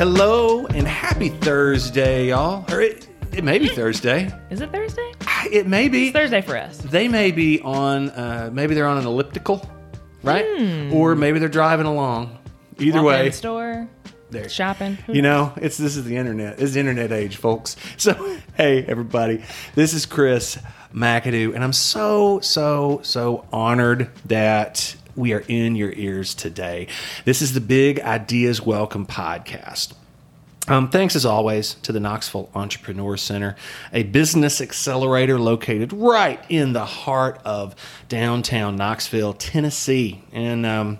Hello and happy Thursday, y'all. Or it, it may be Thursday. Is it Thursday? It may be. It's Thursday for us. They may be on, uh, maybe they're on an elliptical, right? Or maybe they're driving along. Either in way, the store, there. shopping. You know, it's this is the internet. This is the internet age, folks. So, hey, everybody, this is Chris McAdoo, and I'm so, so, so honored that we are in your ears today. This is the Big Ideas Welcome podcast. Um, thanks as always to the Knoxville Entrepreneur Center, a business accelerator located right in the heart of downtown Knoxville, Tennessee. And um,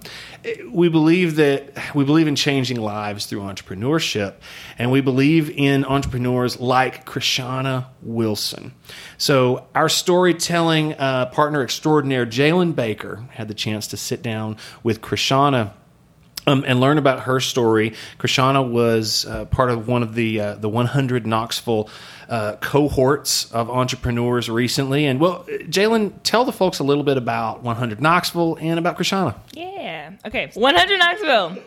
we believe that we believe in changing lives through entrepreneurship, and we believe in entrepreneurs like Kryshonna Wilson. So, our storytelling uh, partner extraordinaire, Jalynn Baker, had the chance to sit down with Kryshonna um, and learn about her story. Kryshonna was uh, part of one of the uh, the 100 Knoxville uh, cohorts of entrepreneurs recently. And well, Jalynn, tell the folks a little bit about 100 Knoxville and about Kryshonna. Yeah. Okay. 100 Knoxville.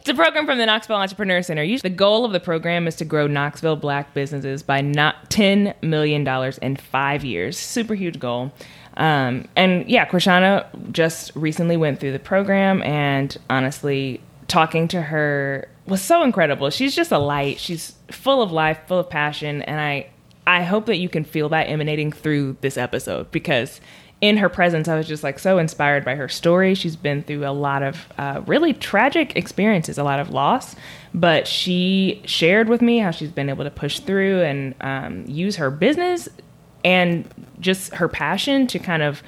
It's a program from the Knoxville Entrepreneur Center. Usually, the goal of the program is to grow Knoxville black businesses by not $10 million in five years. Super huge goal. Um, and yeah, Kryshonna just recently went through the program, and honestly, talking to her was so incredible. She's just a light. She's full of life, full of passion, and I I hope that you can feel that emanating through this episode because in her presence, I was just like so inspired by her story. She's been through a lot of uh, really tragic experiences, a lot of loss, but she shared with me how she's been able to push through and um, use her business and just her passion to kind of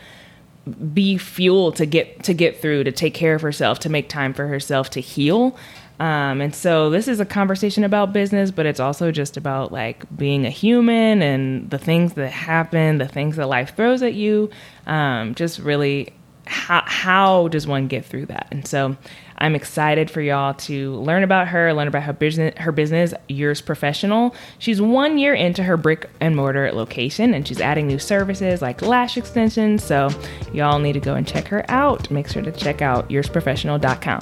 be fuel to get to get through to take care of herself to make time for herself to heal. Um, and so this is a conversation about business but it's also just about like being a human and the things that happen the things that life throws at you. Um, just really how, how does one get through that? And so i'm excited for y'all to learn about her learn about her business her business Urz Professional. She's one year into her brick and mortar location and she's adding new services like lash extensions. So y'all need to go and check her out. Make sure to check out urzprofessional.com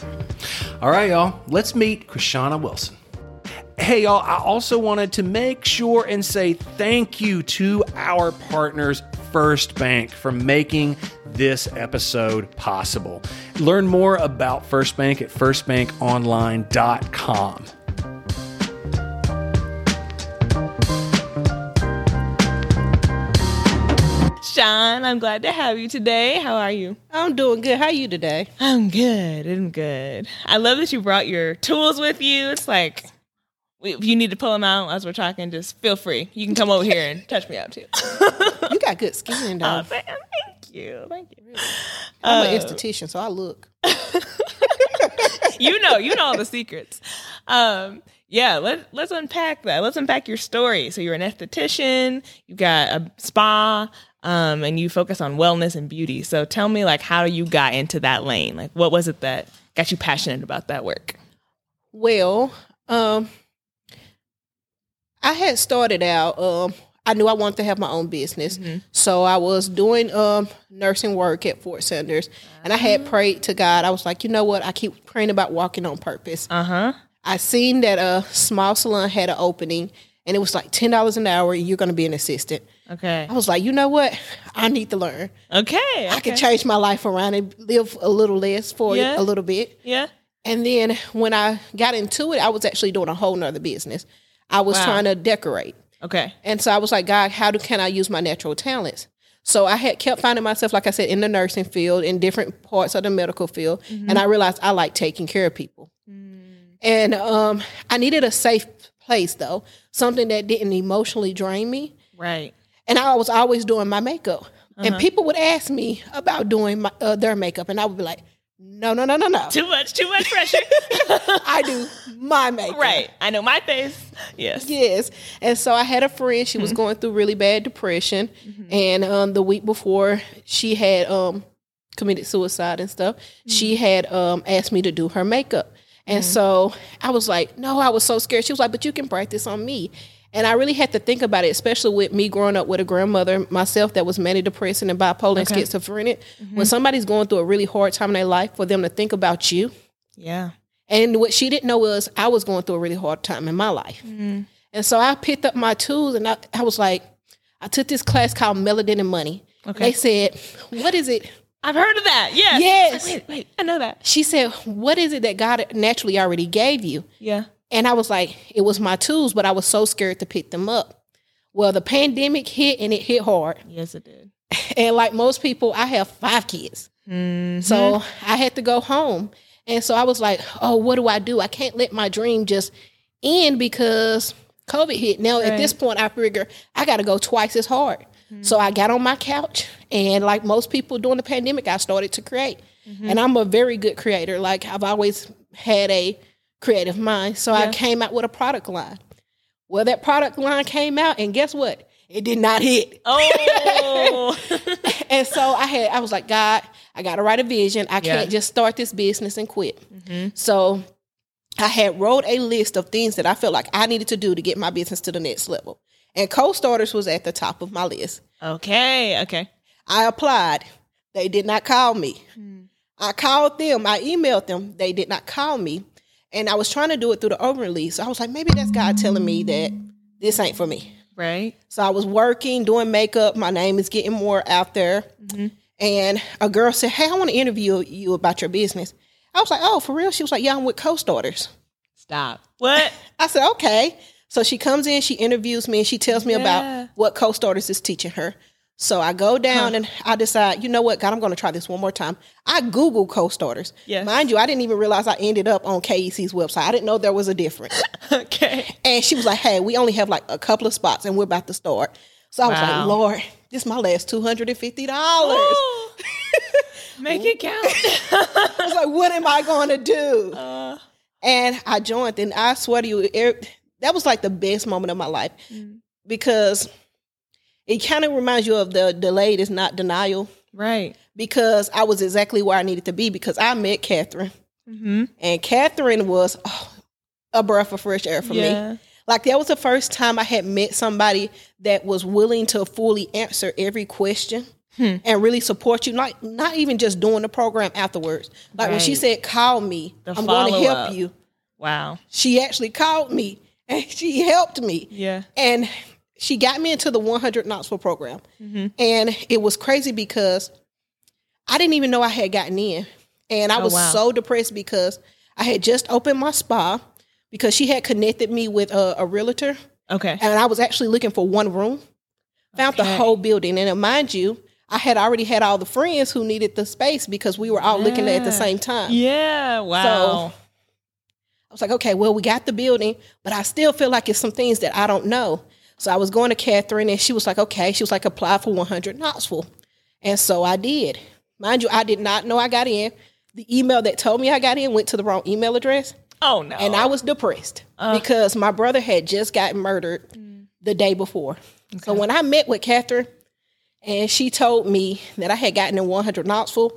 All right, y'all, let's meet Kryshonna Wilson. Hey, y'all, I also wanted to make sure and say thank you to our partners, FirstBank, for making this episode possible. Learn more about FirstBank at firstbankonline.com. sean i'm glad to have you today how are you I'm doing good. How are you today? i'm good i'm good i love that you brought your tools with you it's like if you need to pull them out as we're talking just feel free you can come over here and touch me up too You got good skin, Oh, though. thank thank you. Thank you. I'm an esthetician, so I look. You know, you know all the secrets. Um, yeah, let, let's unpack that. Let's unpack your story. So you're an esthetician, you got a spa, um, and you focus on wellness and beauty. So tell me like how you got into that lane. Like what was it that got you passionate about that work? Well, um, I had started out. Um, I knew I wanted to have my own business, so I was doing um nursing work at Fort Sanders, and I had prayed to God. I was like, you know what? I keep praying about walking on purpose. Uh-huh. I seen that a small salon had an opening, and it was like ten dollars an hour. You're going to be an assistant. Okay. I was like, you know what? I need to learn. Okay. I can change my life around and live a little less for Yeah. a little bit. Yeah. And then when I got into it, I was actually doing a whole nother business. I was Wow. trying to decorate. Okay. And so I was like, God, how do can I use my natural talents? So I had kept finding myself, like I said, in the nursing field, in different parts of the medical field. And I realized I like taking care of people. And um, I needed a safe place though, something that didn't emotionally drain me. Right. And I was always doing my makeup. And people would ask me about doing my, uh, their makeup, and I would be like, no, no, no, no, no. Too much, too much pressure. I do my makeup. right. I know my face. Yes. Yes. And so I had a friend, she was going through really bad depression. And um, the week before she had um, committed suicide and stuff, she had um, asked me to do her makeup. And so I was like, no, I was so scared. She was like, but you can practice on me. And I really had to think about it, especially with me growing up with a grandmother myself that was manic depressing and bipolar and schizophrenic. Mm-hmm. When somebody's going through a really hard time in their life, for them to think about you Yeah. And what she didn't know was I was going through a really hard time in my life. Mm-hmm. And so I picked up my tools and I, I was like, I took this class called Melanin and Money. Okay. They said, What is it? I've heard of that. Yes. Yes. Wait, wait, I know that. She said, What is it that God naturally already gave you? Yeah. And I was like, It was my tools, but I was so scared to pick them up. Well, the pandemic hit and it hit hard. Yes, it did. And like most people, I have five kids. Mm-hmm. So I had to go home. And so I was like, oh, what do I do? I can't let my dream just end because COVID hit. Now, at this point, I figure I got to go twice as hard. So I got on my couch. And like most people during the pandemic, I started to create. Mm-hmm. And I'm a very good creator. Like I've always had a creative mind. So I came out with a product line. Well, that product line came out, and guess what? It did not hit. Oh. And so I had, I was like, God, I got to write a vision. I can't just start this business and quit. Mm-hmm. So I had wrote a list of things that I felt like I needed to do to get my business to the next level. And co-starters was at the top of my list. okay. Okay. I applied. They did not call me. Hmm. I called them. I emailed them. They did not call me. And I was trying to do it through the open release. So I was like, maybe that's God telling me that this ain't for me. Right. So I was working, doing makeup. My name is getting more out there. Mm-hmm. And a girl said, Hey, I want to interview you about your business. I was like, Oh, for real? She was like, Yeah, I'm with co starters. Stop. What? I said, Okay. So she comes in, she interviews me, and she tells me Yeah. about what co starters is teaching her. So I go down and I decide, you know what, God, I'm going to try this one more time. I Google co starters. Yes. Mind you, I didn't even realize I ended up on KEC's website. I didn't know there was a difference. okay. And she was like, "Hey, we only have like a couple of spots, and we're about to start." So I was Wow. like, "Lord, this is my last two hundred and fifty dollars." Make it count. I was like, "What am I going to do?" Uh. and I joined, and I swear to you, it, that was like the best moment of my life mm. because it kind of reminds you of the delayed is not denial. right. Because I was exactly where I needed to be because I met Catherine, Mm-hmm. and Catherine was oh, a breath of fresh air for me. Like that was the first time I had met somebody that was willing to fully answer every question Hmm. and really support you. Not not even just doing the program afterwards. Like when she said, "Call me, The I'm going to help follow-up. you." Wow. She actually called me and she helped me. Yeah. And she got me into the 100 Knoxville program. Mm-hmm. And it was crazy because I didn't even know I had gotten in. And I Oh, was wow. so depressed because I had just opened my spa because she had connected me with a, a realtor. Okay. And I was actually looking for one room. Found the whole building. And uh, mind you, I had already had all the friends who needed the space because we were all looking at it at the same time. Yeah. Wow. So I was like, okay, well, we got the building, but I still feel like it's some things that I don't know. So I was going to Catherine, and she was like, okay. She was like, apply for 100 Knoxville. And so I did. Mind you, I did not know I got in. The email that told me I got in went to the wrong email address, oh no. and I was depressed uh. because my brother had just gotten murdered mm. the day before. So when I met with Catherine, and she told me that I had gotten in 100 Knoxville,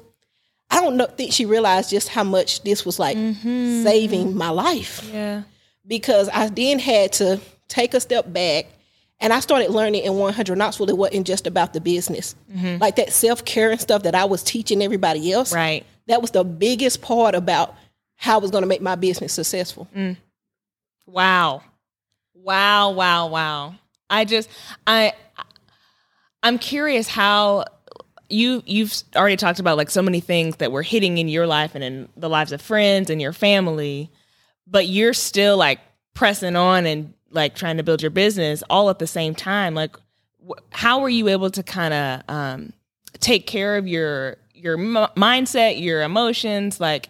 I don't know, think she realized just how much this was like mm-hmm. saving my life yeah. because I then had to take a step back and I started learning in 100 Knoxville it wasn't just about the business. Mm-hmm. Like that self care and stuff that I was teaching everybody else. Right. That was the biggest part about how I was going to make my business successful. Mm. Wow. Wow, wow, wow. I just I I'm curious how you you've already talked about like so many things that were hitting in your life and in the lives of friends and your family, but you're still like pressing on and like trying to build your business all at the same time. Like wh- how were you able to kind of um take care of your your m- mindset, your emotions like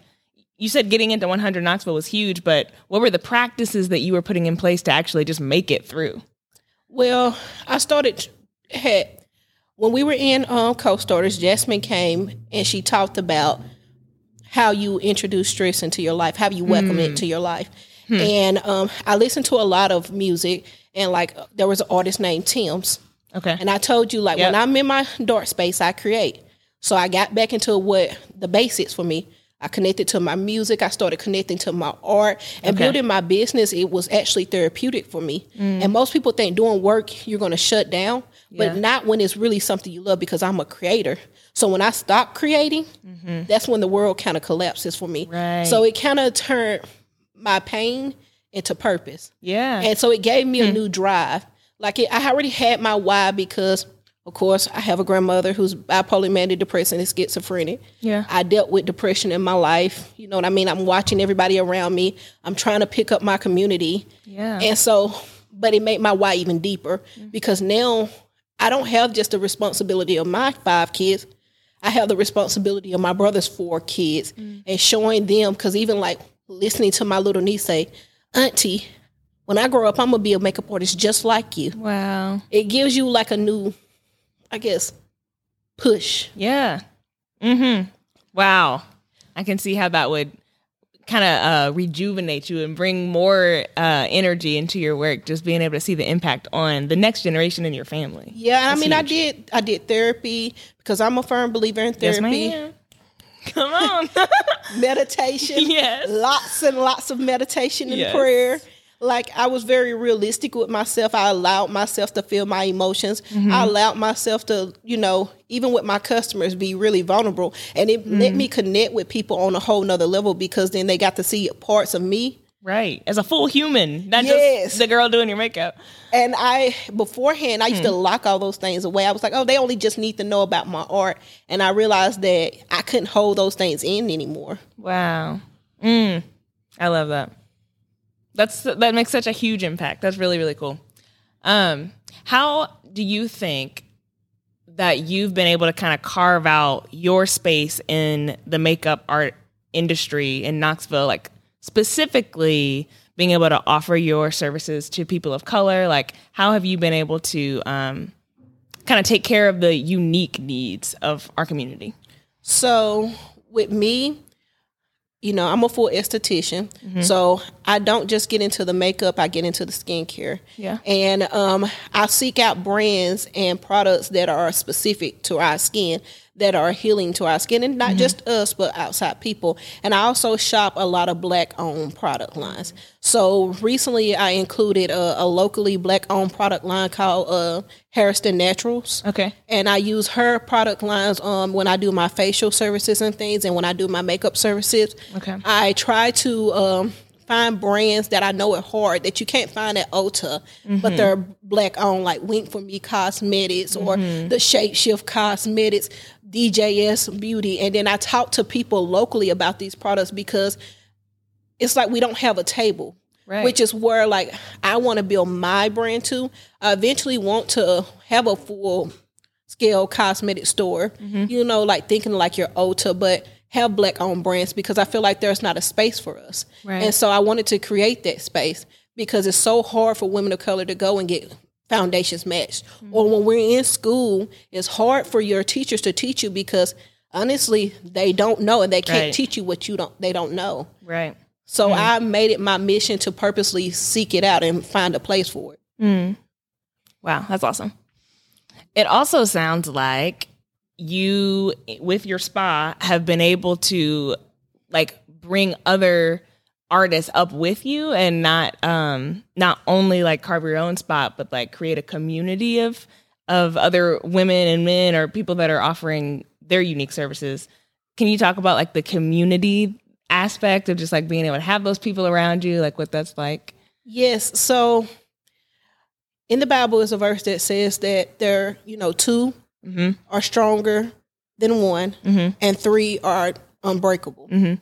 you said getting into 100 Knoxville was huge, but what were the practices that you were putting in place to actually just make it through? Well, I started had when we were in um, co-starters. Jasmine came and she talked about how you introduce stress into your life, how you welcome it to your life. Hmm. And um, I listened to a lot of music, and like there was an artist named Tim's, Okay. and I told you like when I'm in my dark space, I create. So I got back into what the basics for me. I connected to my music. I started connecting to my art and Okay. building my business. It was actually therapeutic for me. Mm. And most people think doing work, you're going to shut down, but not when it's really something you love because I'm a creator. So when I stopped creating, mm-hmm. that's when the world kind of collapses for me. Right. So it kind of turned my pain into purpose. Yeah. And so it gave me a hmm. new drive. Like it, I already had my why because, of course, I have a grandmother who's bipolar, manic depressive, and schizophrenic. Yeah. I dealt with depression in my life. You know what I mean? I'm watching everybody around me. I'm trying to pick up my community. Yeah. And so, but it made my why even deeper mm-hmm. because now I don't have just the responsibility of my five kids. I have the responsibility of my brother's four kids mm. and showing them because even like listening to my little niece say, Auntie, when I grow up, I'm gonna be a makeup artist just like you. wow. It gives you like a new, I guess, push. Yeah. Mm-hmm. Wow. I can see how that would kind of uh, rejuvenate you and bring more uh, energy into your work. Just being able to see the impact on the next generation in your family. Yeah, I That's mean, I did, I did therapy because I'm a firm believer in therapy, ma'am. Come on. meditation. Yes. lots and lots of meditation and Yes. prayer. Like I was very realistic with myself. I allowed myself to feel my emotions. Mm-hmm. I allowed myself to, you know, even with my customers, be really vulnerable. And it Mm-hmm. let me connect with people on a whole nother level because then they got to see parts of me. Right. As a full human, not Yes. just the girl doing your makeup. And I beforehand I used Hmm. to lock all those things away. I was like, oh, they only just need to know about my art. And I realized that I couldn't hold those things in anymore. Wow. Mm. I love that. That's that makes such a huge impact. That's really really cool. Um, how do you think that you've been able to kind of carve out your space in the makeup art industry in Knoxville, like specifically being able to offer your services to people of color? Like, how have you been able to um, kind of take care of the unique needs of our community? So with me, you know, I'm a full esthetician. Mm-hmm. So I don't just get into the makeup, I get into the skincare. Yeah. And um, I seek out brands and products that are specific to our skin, that are healing to our skin, and not Mm-hmm. just us, but outside people. And I also shop a lot of black owned product lines. So recently I included a, a locally black owned product line called uh, Harrison Naturals Okay. and I use her product lines um, when I do my facial services and things, and when I do my makeup services. Okay. I try to um, find brands that I know are hard that you can't find at Ulta, but they're black owned, like Wink for Me Cosmetics or the Shapeshift Cosmetics, DJS Beauty, and then I talk to people locally about these products because it's like we don't have a table Right. which is where like I want to build my brand to. I eventually want to have a full scale cosmetic store. Mm-hmm. You know, like thinking like your Ulta, but have black owned brands because I feel like there's not a space for us. Right. And so I wanted to create that space because it's so hard for women of color to go and get foundations matched. Mm-hmm. Or when we're in school, it's hard for your teachers to teach you because honestly, they don't know and they can't Right. teach you what you don't they don't know. Right. So I made it my mission to purposely seek it out and find a place for it. Mm. Wow, that's awesome. It also sounds like you, with your spa, have been able to like bring other artists up with you and not um not only like carve your own spot but like create a community of of other women and men or people that are offering their unique services can you talk about like the community aspect of just like being able to have those people around you like what that's like Yes. So in the Bible is a verse that says that there, you know, 2 Mhm. are stronger than one, Mhm. and three are unbreakable. Mhm.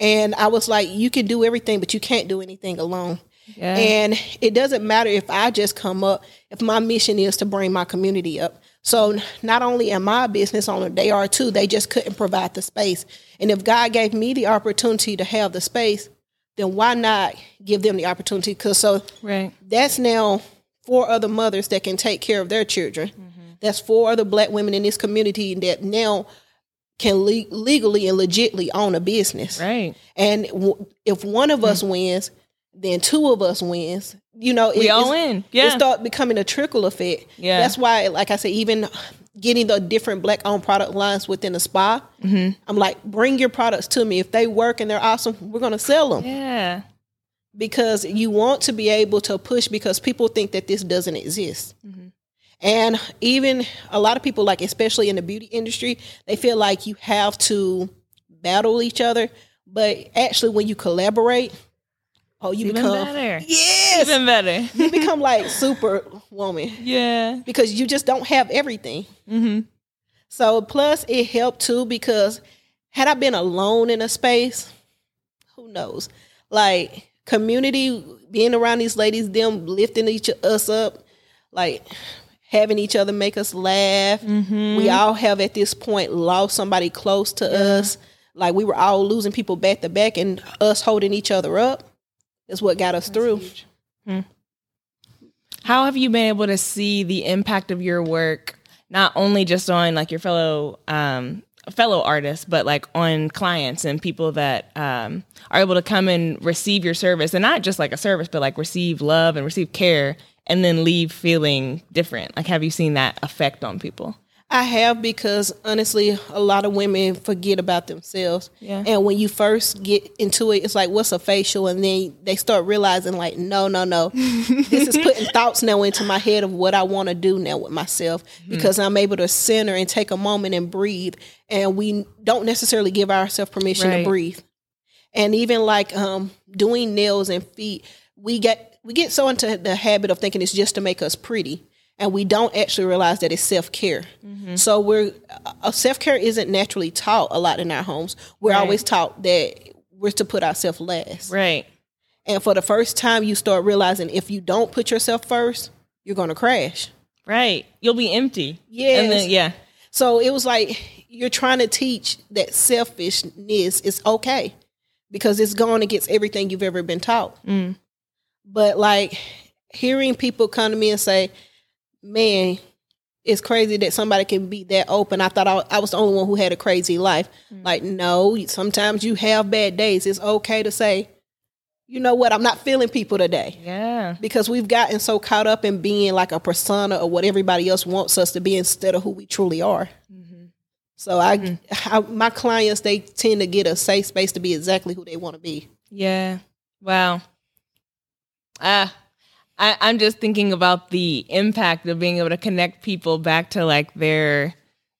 And I was like, you can do everything, but you can't do anything alone. yeah And it doesn't matter if I just come up, if my mission is to bring my community up. So not only am I a business owner, they are too. They just couldn't provide the space. And if God gave me the opportunity to have the space, then why not give them the opportunity? Because so right that's now four other mothers that can take care of their children. Mm-hmm. That's four other black women in this community that now can le- legally and legitly own a business. right And w- if one of us wins, then two of us wins. You know, We all it's- win. Yeah. It start becoming a trickle effect. Yeah. That's why, like I said, even getting the different black owned product lines within the spa. Mm-hmm. I'm like, bring your products to me. If they work and they're awesome, we're gonna sell them Yeah. because you want to be able to push because people think that this doesn't exist. Mm-hmm. And even a lot of people, like especially in the beauty industry, they feel like you have to battle each other. But actually, when you collaborate, oh, you Even become better. yes, Even better. you become like superwoman yeah. because you just don't have everything. Mm-hmm. So plus it helped too because had I been alone in a space, who knows? Like community, being around these ladies, them lifting each us up, like having each other make us laugh. We all have at this point lost somebody close to us. Like we were all losing people back to back, and us holding each other up is what got us through. How have you been able to see the impact of your work, not only just on like your fellow um, fellow artists, but like on clients and people that um, are able to come and receive your service, and not just like a service, but like receive love and receive care, and then leave feeling different? Like, have you seen that effect on people? I have because honestly, a lot of women forget about themselves. Yeah. And when you first get into it, it's like, what's a facial? And then they start realizing, like, no, no, no. this is putting thoughts now into my head of what I want to do now with myself because I'm able to center and take a moment and breathe. And we don't necessarily give ourselves permission Right. to breathe. And even like um, doing nails and feet, we get we get so into the habit of thinking it's just to make us pretty, and we don't actually realize that it's self care. So we're uh, self care isn't naturally taught a lot in our homes. We're Right. always taught that we're to put ourselves last. Right. And for the first time, you start realizing if you don't put yourself first, you're going to crash. Right. You'll be empty. Then, yeah. So it was like you're trying to teach that selfishness is okay because it's going against everything you've ever been taught. But like hearing people come to me and say, man, it's crazy that somebody can be that open. I thought I, I was the only one who had a crazy life. Mm. Like, no, sometimes you have bad days. It's okay to say, you know what, I'm not feeling people today Yeah. because we've gotten so caught up in being like a persona or what everybody else wants us to be instead of who we truly are. Mm-hmm. So I, mm-hmm. I, my clients, they tend to get a safe space to be exactly who they want to be. Yeah. Wow. Ah, I, I'm just thinking about the impact of being able to connect people back to like their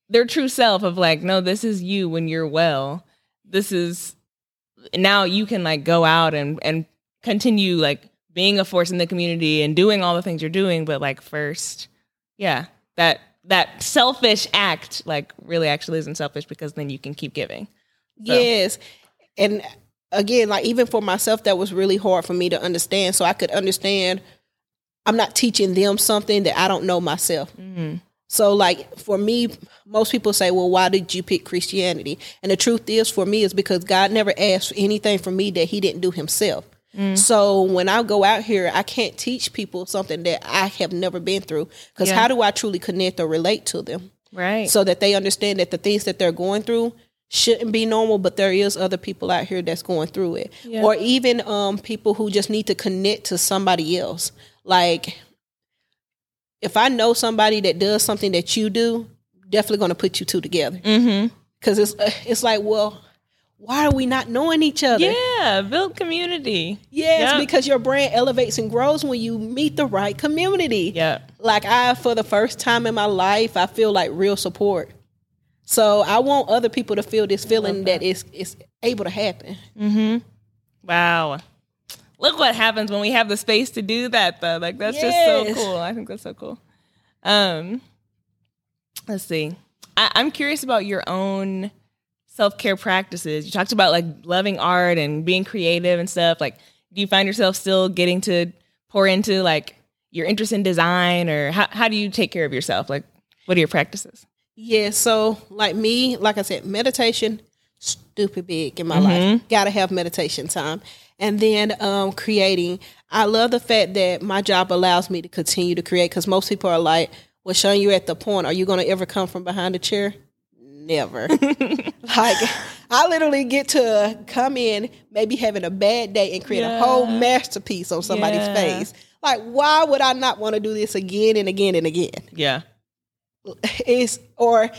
their true self of like, no, this is you when you're well. This is now you can like go out and and continue like being a force in the community and doing all the things you're doing, but like first, yeah, that that selfish act like really actually isn't selfish because then you can keep giving. So- Yes. And again, like even for myself, that was really hard for me to understand. So I could understand I'm not teaching them something that I don't know myself. Mm-hmm. So like for me, most people say, well, why did you pick Christianity? And the truth is for me is because God never asked for anything from me that he didn't do himself. Mm. So when I go out here, I can't teach people something that I have never been through. Because Yeah. how do I truly connect or relate to them? Right. so that they understand that the things that they're going through shouldn't be normal but there is other people out here that's going through it Yeah. or even um, people who just need to connect to somebody else like if i know somebody that does something that you do definitely going to put you two together mm-hmm. because it's uh, it's like well why are we not knowing each other Yeah, build community. yes Yep. because your brand elevates and grows when you meet the right community Yeah. like I for the first time in my life I feel like real support. So I want other people to feel this feeling that it's it's able to happen. Wow. Look what happens when we have the space to do that though. Like that's just so cool. I think that's so cool. Um let's see. I, I'm curious about your own self-care practices. You talked about like loving art and being creative and stuff. Like do you find yourself still getting to pour into like your interest in design or how how do you take care of yourself? Like what are your practices? Yeah, so like me, like I said, meditation stupid big in my life. Got to have meditation time. And then um creating. I love the fact that my job allows me to continue to create cuz most people are like, "Well, Sean, you're at the point. Are you going to ever come from behind a chair?" Never. like I literally get to come in, maybe having a bad day, and create a whole masterpiece on somebody's Yeah. face. Like, why would I not want to do this again and again and again? Yeah. Is or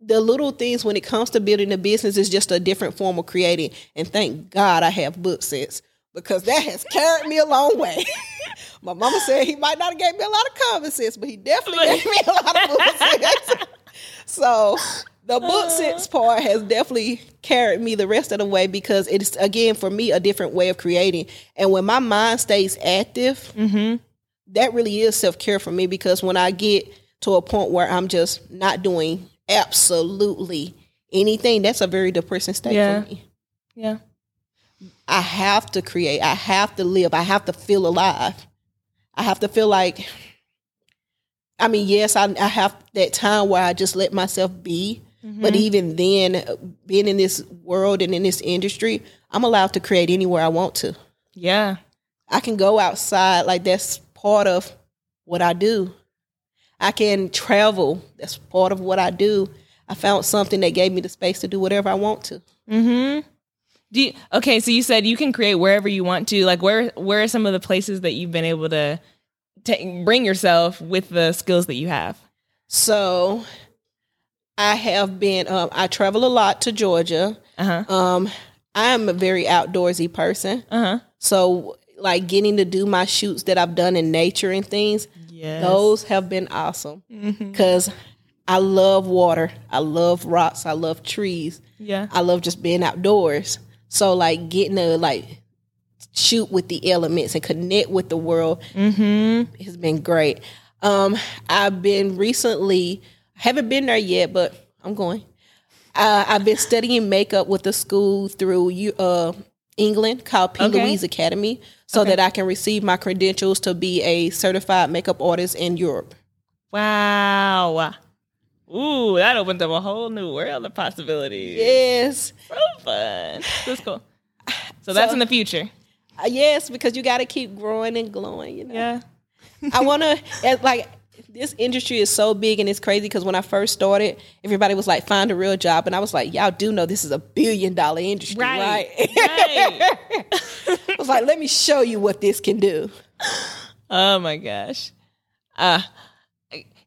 the little things when it comes to building a business is just a different form of creating. And thank God I have book sense because that has carried me a long way. My mama said he might not have gave me a lot of common sense, but he definitely gave me a lot of book sense. so the book sense part has definitely carried me the rest of the way because it's again for me a different way of creating. And when my mind stays active, mm-hmm. that really is self care for me because when I get to a point where I'm just not doing absolutely anything, that's a very depressing state Yeah. for me. Yeah. I have to create. I have to live. I have to feel alive. I have to feel like. I mean, yes, I, I have that time where I just let myself be. But mm-hmm. even then, being in this world and in this industry, I'm allowed to create anywhere I want to. Yeah. I can go outside, like that's part of what I do. I can travel, that's part of what I do. I found something that gave me the space to do whatever I want to. Mm-hmm. Do you, okay, so you said you can create wherever you want to. Like, where where are some of the places that you've been able to bring yourself with the skills that you have? So I have been um, I travel a lot to Georgia. Uh huh. Um I'm a very outdoorsy person. Uh huh. So like getting to do my shoots that I've done in nature and things, Yes. those have been awesome. Mhm. Cuz I love water. I love rocks. I love trees. Yeah. I love just being outdoors. So like getting to like shoot with the elements and connect with the world Mm-hmm. has been great. Um, I've been recently, haven't been there yet, but I'm going. Uh, I've been studying makeup with the school through U- uh, England called P. Okay. Louise Academy, so Okay. that I can receive my credentials to be a certified makeup artist in Europe. Wow. Ooh, that opens up a whole new world of possibilities. Yes, So fun. That's cool. So that's in the future. Uh, yes, because you got to keep growing and glowing. You know. Yeah. I want to like this industry is so big and it's crazy because when I first started, everybody was like, "Find a real job," and I was like, "Y'all do know this is a billion dollar industry, right?" Right. right. I was like, "Let me show you what this can do." Oh my gosh. Uh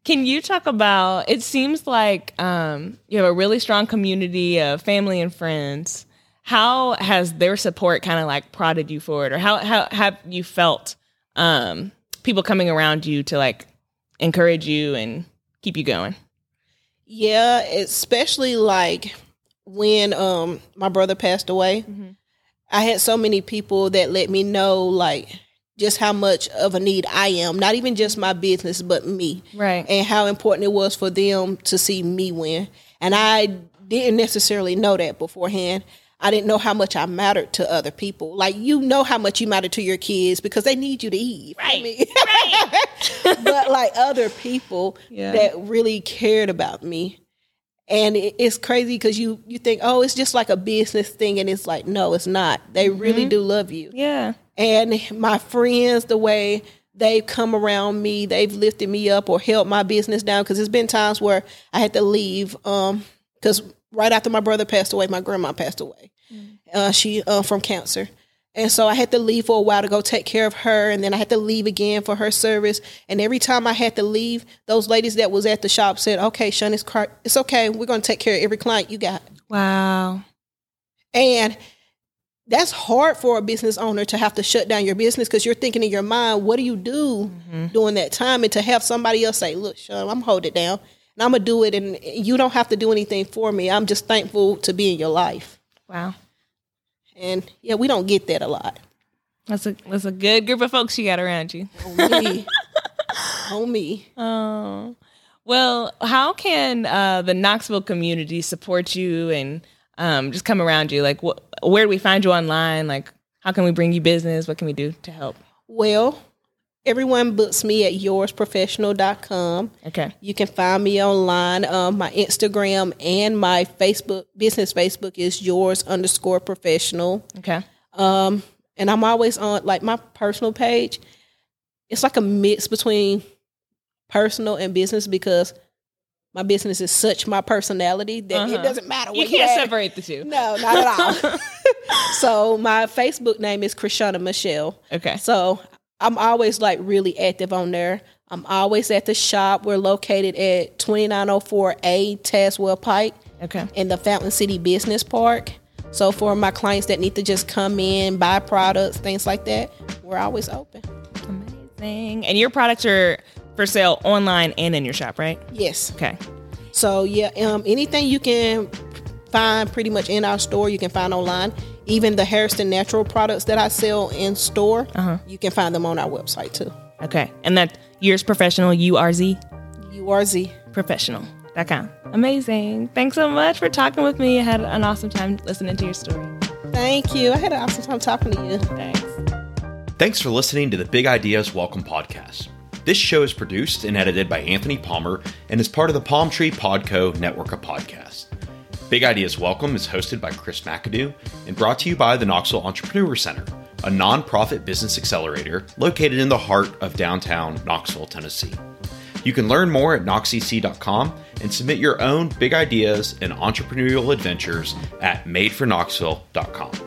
can you talk about it seems like um you have a really strong community of family and friends. How has their support kind of like prodded you forward or how how have you felt um people coming around you to like encourage you and keep you going? Yeah, especially like when um my brother passed away. Mhm. I had so many people that let me know like just how much of a need I am, not even just my business, but me. Right. and how important it was for them to see me win. And I didn't necessarily know that beforehand. I didn't know how much I mattered to other people. Like you know how much you matter to your kids because they need you to eat. I Right. but like other people Yeah. that really cared about me. And it- it's crazy because you you think, oh, it's just like a business thing, and it's like, no, it's not. They really do love you yeah. and my friends the way they've come around me they've lifted me up or held my business down because there's been times where i had to leave um because right after my brother passed away my grandma passed away. Uh, she uh, from cancer. And so i had to leave for a while to go take care of her and then i had to leave again for her service. And every time i had to leave those ladies that was at the shop said okay Shun, it's, car- it's okay. We're going to take care of every client you got. Wow. and that's hard for a business owner to have to shut down your business because you're thinking in your mind, what do you do during that time? And to have somebody else say, look, Sean, I'm holding it down and I'm going to do it. And you don't have to do anything for me. I'm just thankful to be in your life. Wow. And yeah, we don't get that a lot. That's a that's a good group of folks you got around you. On me. On me. Oh. Well, how can uh, the Knoxville community support you and um, just come around you? Like, wh- where do we find you online? Like, how can we bring you business? What can we do to help? Well, everyone books me at urzprofessional.com. Okay. You can find me online. Um, my Instagram and my Facebook, business Facebook is urz underscore professional. Okay. Um, and I'm always on like my personal page. It's like a mix between personal and business because my business is such my personality that it Uh-huh. doesn't matter You can't add. separate the two. No, not at all. so my Facebook name is Kryshonna Michelle. Okay. So I'm always like really active on there. I'm always at the shop. We're located at 2904A Tazewell Pike Okay. in the Fountain City Business Park. So for my clients that need to just come in, buy products, things like that, we're always open. Amazing. And your products are for sale online and in your shop, right? Yes. Okay. So yeah, um, anything you can find pretty much in our store, you can find online. Even the Harrison Natural products that I sell in store, uh-huh. you can find them on our website too. Okay. And that Urz professional, URZ URZ. professional.com. Amazing. Thanks so much for talking with me. I had an awesome time listening to your story. Thank you. I had an awesome time talking to you. Thanks. Thanks for listening to the Big Ideas Welcome podcast. This show is produced and edited by Anthony Palmer and is part of the Palm Tree Podco network of podcasts. Big Ideas Welcome is hosted by Chris McAdoo and brought to you by the Knoxville Entrepreneur Center, a nonprofit business accelerator located in the heart of downtown Knoxville, Tennessee. You can learn more at knoxec.com and submit your own big ideas and entrepreneurial adventures at madeforknoxville.com.